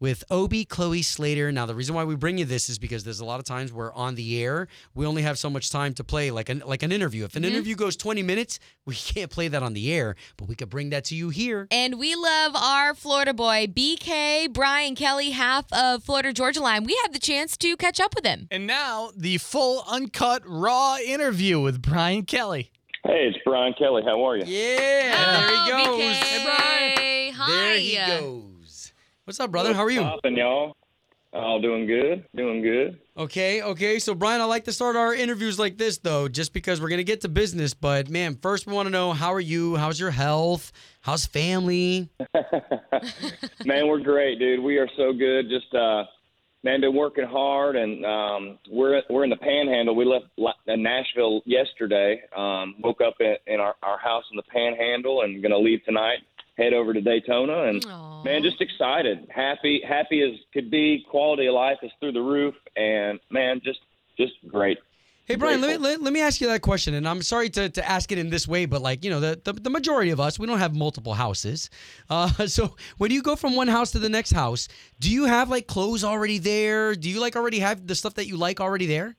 with Obie Chloe Slater. Now, the reason why we bring you this is because there's a lot of times where on the air we only have so much time to play, like an like an interview. If an mm-hmm. interview goes 20 minutes, we can't play that on the air, but we could bring that to you here. And we love our Florida boy, BK Brian Kelley, half of Florida Georgia Line. We had the chance to catch up with him. And now the full uncut raw interview with Brian Kelley. Hey, it's Brian Kelley. How are you? Yeah, there he oh, goes. BK. Hey, Brian. Hi. There he goes. What's up, brother? How are you? Poppin', y'all? All doing good. Doing good. Okay, okay. So, Brian, I like to start our interviews like this, though, just because we're going to get to business. But, man, first we want to know how are you? How's your health? How's family? man, we're great, dude. We are so good. Just uh, man, been working hard, and um, we're we're in the Panhandle. We left uh, Nashville yesterday. Um, woke up in, in our our house in the Panhandle, and gonna leave tonight. Head over to Daytona, and Aw. man, just excited, happy, happy as could be. Quality of life is through the roof, and man, just just great. Hey, Brian, let me, let, let me ask you that question. And I'm sorry to, to ask it in this way, but like, you know, the, the, the majority of us, we don't have multiple houses. Uh, so when you go from one house to the next house, do you have like clothes already there? Do you like already have the stuff that you like already there?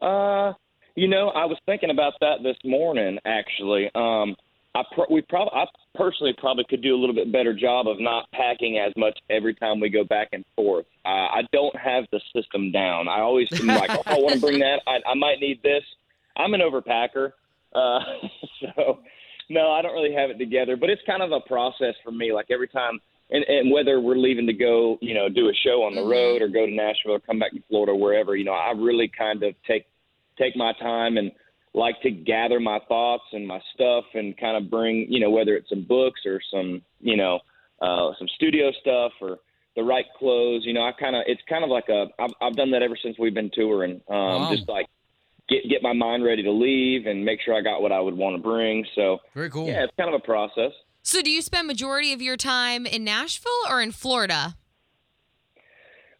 Uh, you know, I was thinking about that this morning. Actually, um, I pr- we probably I personally probably could do a little bit better job of not packing as much every time we go back and forth. Uh, I don't have the system down. I always am like, oh, I want to bring that. I, I might need this. I'm an overpacker, uh, so no, I don't really have it together. But it's kind of a process for me. Like every time. And, and whether we're leaving to go, you know, do a show on the road or go to Nashville or come back to Florida, or wherever, you know, I really kind of take take my time and like to gather my thoughts and my stuff and kind of bring, you know, whether it's some books or some, you know, uh, some studio stuff or the right clothes. You know, I kind of, it's kind of like a, I've, I've done that ever since we've been touring. Um, Wow. Just like get get my mind ready to leave and make sure I got what I would want to bring. So Very cool. yeah, it's kind of a process. So, do you spend majority of your time in Nashville or in Florida?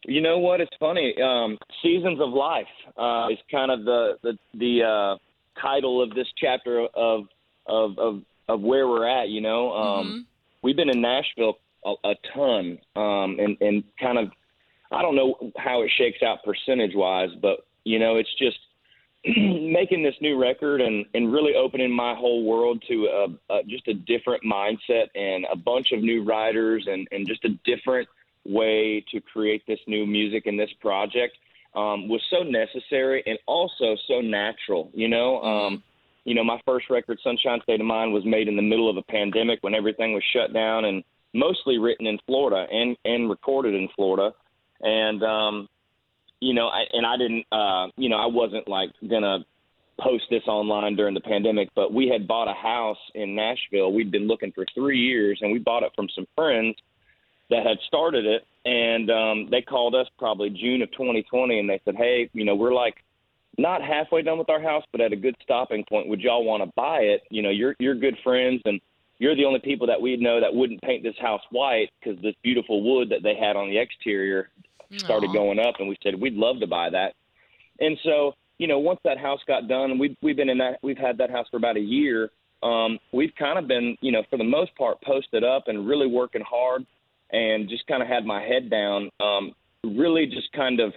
You know what? It's funny. Um, Seasons of Life uh, is kind of the the, the uh, title of this chapter of of of of where we're at. You know, um, we've been in Nashville a, a ton, um, and and kind of I don't know how it shakes out percentage wise, but you know, it's just making this new record and and really opening my whole world to a, a just a different mindset and a bunch of new writers and and just a different way to create this new music and this project um, was so necessary and also so natural. You know, um, you know, my first record, Sunshine State of Mind, was made in the middle of a pandemic when everything was shut down and mostly written in Florida and and recorded in Florida. And um, you know, I, and I didn't, uh, you know, I wasn't like gonna post this online during the pandemic, but we had bought a house in Nashville. We'd been looking for three years, and we bought it from some friends that had started it, and um, they called us probably June of 2020, and they said, "Hey, you know, we're like not halfway done with our house, but at a good stopping point. Would y'all want to buy it? You know, you're you're good friends, and you're the only people that we know that wouldn't paint this house white because this beautiful wood that they had on the exterior started going up, and we said we'd love to buy that. And so, you know, once that house got done, and we've we've been in that we've had that house for about a year. Um, we've kind of been, you know, for the most part, posted up and really working hard, and just kind of had my head down. Um, really, just kind of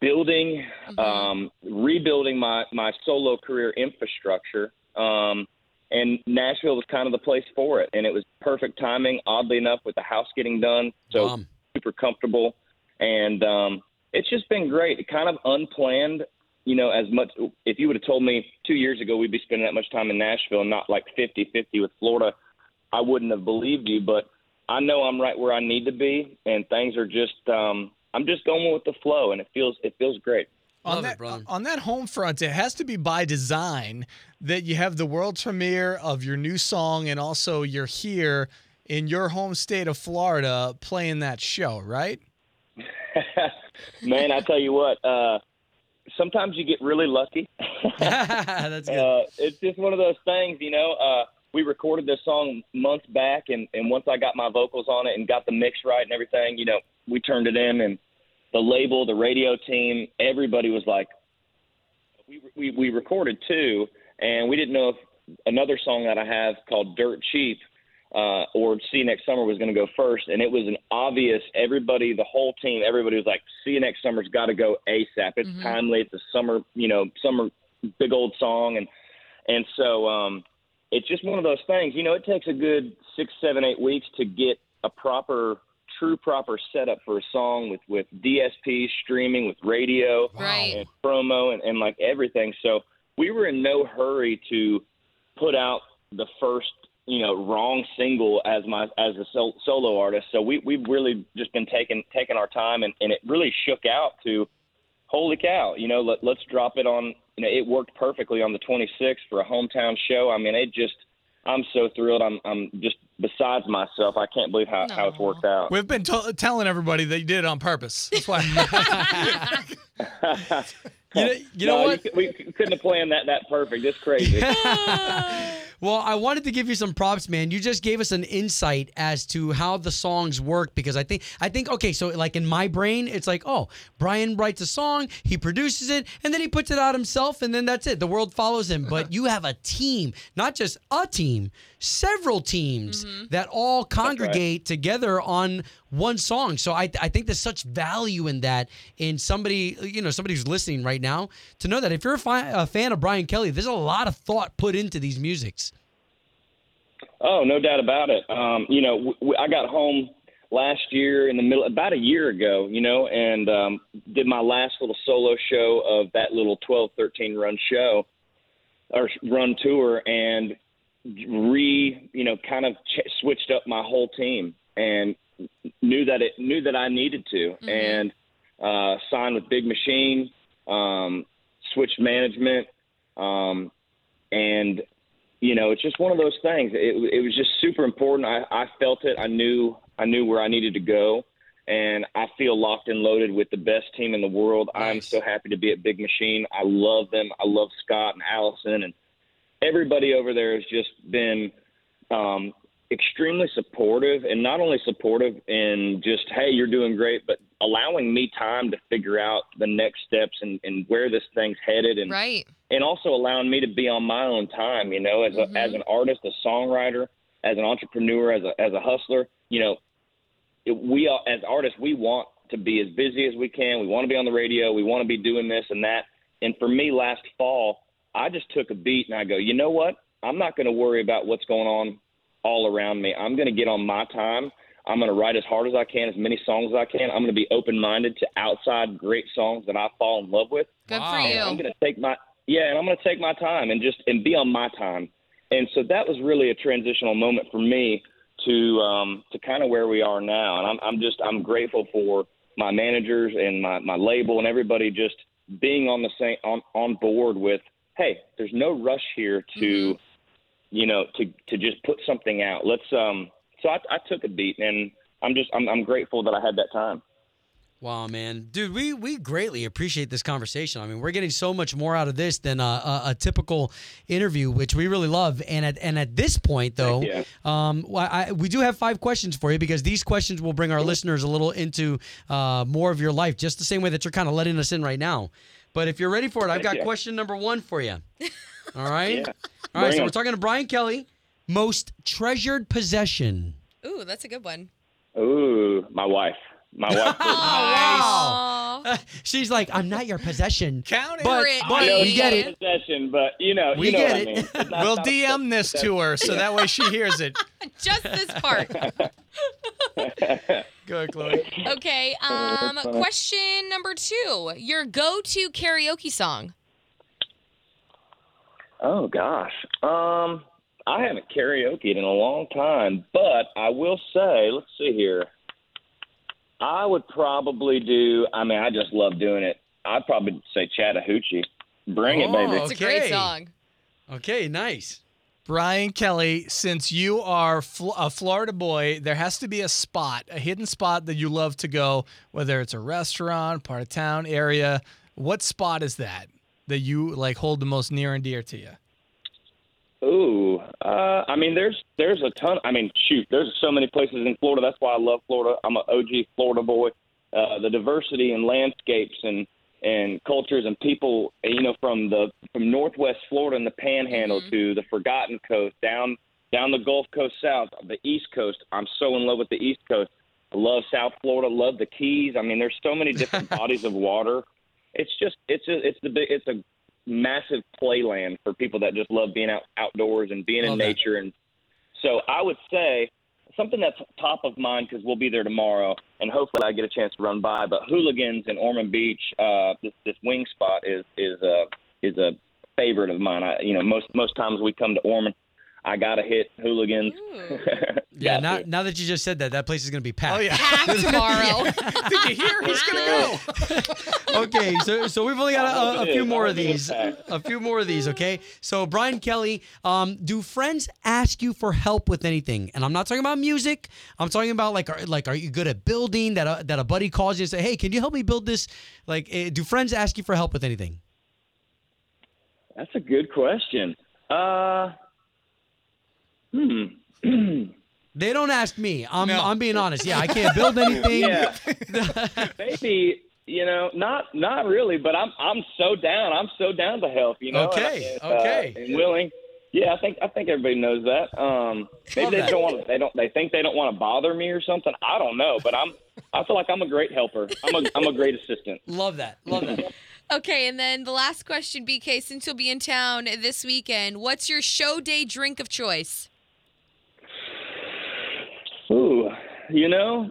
building, um, rebuilding my my solo career infrastructure. Um, and Nashville was kind of the place for it, and it was perfect timing. Oddly enough, with the house getting done, so super comfortable, and um, it's just been great. It kind of unplanned, you know, as much. If you would have told me two years ago we'd be spending that much time in Nashville and not like 50-50 with Florida, I wouldn't have believed you. But I know I'm right where I need to be, and things are just. Um, I'm just going with the flow, and it feels it feels great. Love on that, brother. On that home front, it has to be by design that you have the world premiere of your new song and also you're here in your home state of Florida playing that show, right? Man, I tell you what, uh, sometimes you get really lucky. That's good. uh, it's just one of those things, you know. Uh, we recorded this song months back, and, and once I got my vocals on it and got the mix right and everything, you know, we turned it in, and the label, the radio team, everybody was like, we we, we recorded two, and we didn't know if another song that I have called Dirt Cheap. Uh, or see you next summer was going to go first, and it was an obvious. Everybody, the whole team, everybody was like, "See you next summer's got to go ASAP." It's Mhm. timely. It's a summer, you know, summer big old song, and and so um, it's just one of those things. You know, it takes a good six, seven, eight weeks to get a proper, true, proper setup for a song with with DSP streaming, with radio, Right. and promo, and, and like everything. So we were in no hurry to put out the first, you know, wrong single as my as a sol- solo artist. So we we've really just been taking taking our time, and, and it really shook out to holy cow, you know, let, let's drop it on, you know, it worked perfectly on the 26th for a hometown show. I mean, it just, I'm so thrilled. I'm, I'm just besides myself. I can't believe how, how it's worked out. We've been to- telling everybody that you did it on purpose. That's why. You know, you know No, what? cou- we couldn't have planned that that perfect. It's crazy. Well, I wanted to give you some props, man. You just gave us an insight as to how the songs work because I think I think okay, so like in my brain, it's like, oh, Brian writes a song, he produces it, and then he puts it out himself, and then that's it. The world follows him. But you have a team, not just a team, several teams mm-hmm. that all congregate together on one song. So I, I think there's such value in that in somebody, you know, somebody who's listening right now to know that if you're a, fi- a fan of Brian Kelley, there's a lot of thought put into these musics. Oh, no doubt about it. Um, you know, w- w- I got home last year in the middle, about a year ago, you know, and um, did my last little solo show of that little 12, 13 run show or run tour and re, you know, kind of ch- switched up my whole team and knew that it knew that I needed to and uh, signed with Big Machine, um, switched management, um, and you know, it's just one of those things. It, it was just super important. I, I felt it. I knew I knew where I needed to go, and I feel locked and loaded with the best team in the world. I'm so happy to be at Big Machine. I love them. I love Scott and Allison, and everybody over there has just been um, extremely supportive, and not only supportive in just hey, you're doing great, but allowing me time to figure out the next steps and, and where this thing's headed, and right. and also allowing me to be on my own time. You know, as a, Mhm. as an artist, a songwriter, as an entrepreneur, as a as a hustler. You know, it, we are, as artists we want to be as busy as we can. We want to be on the radio. We want to be doing this and that. And for me, last fall, I just took a beat and I go, you know what? I'm not going to worry about what's going on all around me. I'm going to get on my time. I'm going to write as hard as I can, as many songs as I can. I'm going to be open minded to outside great songs that I fall in love with. Good Wow. for And you. I'm going to take my yeah, and I'm going to take my time and just and be on my time. And so that was really a transitional moment for me to um, to kind of where we are now. And I'm I'm just I'm grateful for my managers and my my label and everybody just being on the same on on board with hey, there's no rush here to you know to to just put something out. Let's um so I, I took a beat and I'm just I'm I'm grateful that I had that time. Wow, man, dude, we we greatly appreciate this conversation. I mean, we're getting so much more out of this than a, a, a typical interview, which we really love. And at and at this point, though, um, well, I, we do have five questions for you because these questions will bring our listeners a little into uh, more of your life, just the same way that you're kind of letting us in right now. But if you're ready for it, I've got you. question number one for you. All right, Yeah. all right. Bring So 'em. we're talking to Brian Kelley. Most treasured possession. Ooh, that's a good one. Ooh, my wife. My wife. Aw. She's like, I'm not your possession. Count it. But, Brittney. but I know we get not it. a Possession, but you know, We you know get what it. I mean. Not- We'll not- DM this to her so that way she hears it. Just this part. Go ahead, Chloe. Okay. Um, question number two. Your go-to karaoke song. Oh gosh, um, I haven't karaokeed in a long time, but I will say, let's see here. I would probably do. I mean, I just love doing it. I'd probably say Chattahoochee. Bring it, Oh, baby. It's a great song. Okay, nice. Brian Kelley, since you are fl- a Florida boy, there has to be a spot, a hidden spot that you love to go, whether it's a restaurant, part of town, area. What spot is that that you like hold the most near and dear to you? Ooh, uh, I mean, there's there's a ton. I mean, shoot, there's so many places in Florida. That's why I love Florida. I'm an OG Florida boy. Uh, the diversity in landscapes and and cultures and people, you know, from the from Northwest Florida and the Panhandle to the Forgotten Coast, down down the Gulf Coast south, the East Coast. I'm so in love with the East Coast. I love South Florida. Love the Keys. I mean, there's so many different bodies of water. It's just it's a, it's the big it's a massive playland for people that just love being out outdoors and being in Love that. nature. And so I would say something that's top of mind because we'll be there tomorrow, and hopefully I get a chance to run by. But Hooligans in Ormond Beach, uh, this this wing spot is is a is a favorite of mine. I, you know, most most times we come to Ormond, I gotta hit Hooligans. Yeah, Got now, to. now that you just said that, that place is going to be packed. Oh yeah. Packed tomorrow. Did you hear? He's gonna go. okay, so so we've only got a, a, a few more of these. A few more of these, okay? So Brian Kelley, um, do friends ask you for help with anything? And I'm not talking about music. I'm talking about like, are, like, are you good at building? That a, that a buddy calls you and say, hey, can you help me build this? Like, eh, do friends ask you for help with anything? That's a good question. Uh, hmm. They don't ask me. I'm No. I'm being honest. Yeah, I can't build anything. Yeah, maybe you know, not not really, but I'm I'm so down. I'm so down to help. You know. Okay, and, uh, okay. and willing. Yeah, I think I think everybody knows that. Um, maybe they that. don't want. They don't. They think they don't want to bother me or something. I don't know, but I'm. I feel like I'm a great helper. I'm a I'm a great assistant. Love that. Love that. Okay, and then the last question, BK, since you'll be in town this weekend, what's your show day drink of choice? Ooh, you know,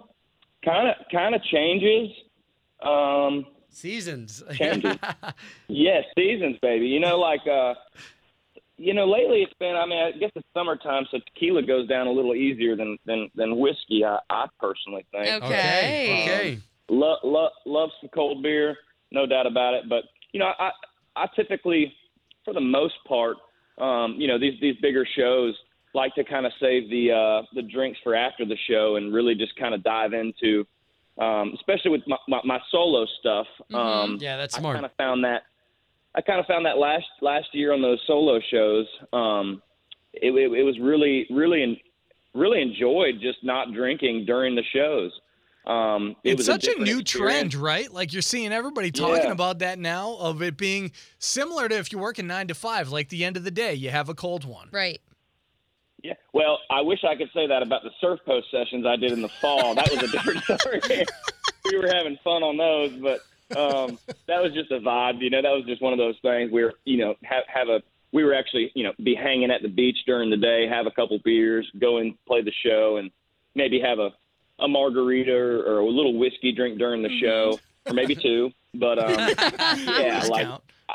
kind of kind of changes. Um, Seasons. Changes. Yes, seasons, baby. You know, like uh you know, lately it's been I mean, I guess it's summertime, so tequila goes down a little easier than than, than whiskey, I, I personally think. Okay. okay. Okay. Love love love some cold beer, no doubt about it. But, you know, I I typically for the most part, um, you know, these these bigger shows like to kind of save the uh the drinks for after the show and really just kind of dive into um, especially with my, my, my solo stuff. Um, Yeah, that's I smart. kind of found that I kind of found that last last year on those solo shows. Um, it, it, it was really really en- really enjoyed just not drinking during the shows. Um, it It's was such a, different new experience. trend, right? Like you're seeing everybody talking Yeah. about that now of it being similar to if you're working nine to five, like the end of the day, you have a cold one. Right. Yeah. Well, I wish I could say that about the surf post sessions I did in the fall. That was a different story. we were having fun on those, but um, that was just a vibe. You know, that was just one of those things where you know have have a. We were actually you know be hanging at the beach during the day, have a couple beers, go and play the show, and maybe have a a margarita or, or a little whiskey drink during the show, or maybe two. But um, yeah, like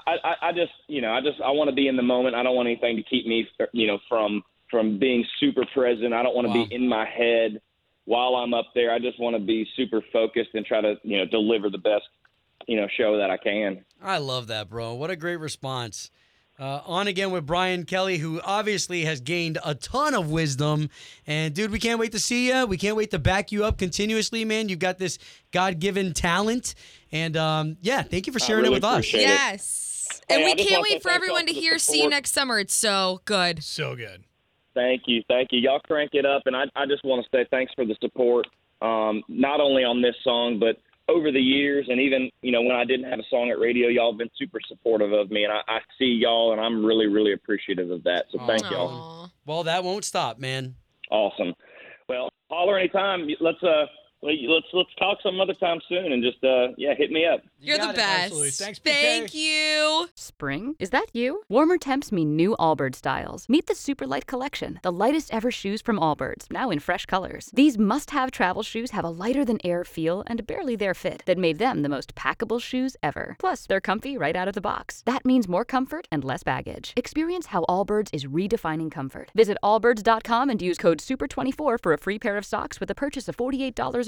I, I, I just, you know, I just, I want to be in the moment. I don't want anything to keep me, you know, from from being super present. I don't want to Wow. be in my head while I'm up there. I just want to be super focused and try to, you know, deliver the best, you know, show that I can. I love that, bro. What a great response. Uh, on again with Brian Kelley, who obviously has gained a ton of wisdom. And dude, we can't wait to see you. We can't wait to back you up continuously, man. You've got this God-given talent, and um, yeah, thank you for sharing really it with us. it. Yes. And Hey, we can't wait for everyone to for the hear See You. Next Summer. It's so good. So good. Thank you, thank you. Y'all crank it up, and I, I just want to say thanks for the support, um, not only on this song, but over the years, and even you know when I didn't have a song at radio, y'all have been super supportive of me, and I, I see y'all, and I'm really, really appreciative of that. So thank y'all. Well, that won't stop, man. Awesome. Well, holler anytime. Let's uh, let's let's talk some other time soon, and just uh, yeah, hit me up. You You're the it. best. absolutely. Thanks, BK. Thank you. Spring? Is that you? Warmer temps mean new Allbirds styles. Meet the Superlight Collection, the lightest ever shoes from Allbirds, now in fresh colors. These must have travel shoes have a lighter than air feel and barely there fit that made them the most packable shoes ever. Plus, they're comfy right out of the box. That means more comfort and less baggage. Experience how Allbirds is redefining comfort. Visit allbirds.com and use code SUPER24 for a free pair of socks with a purchase of $48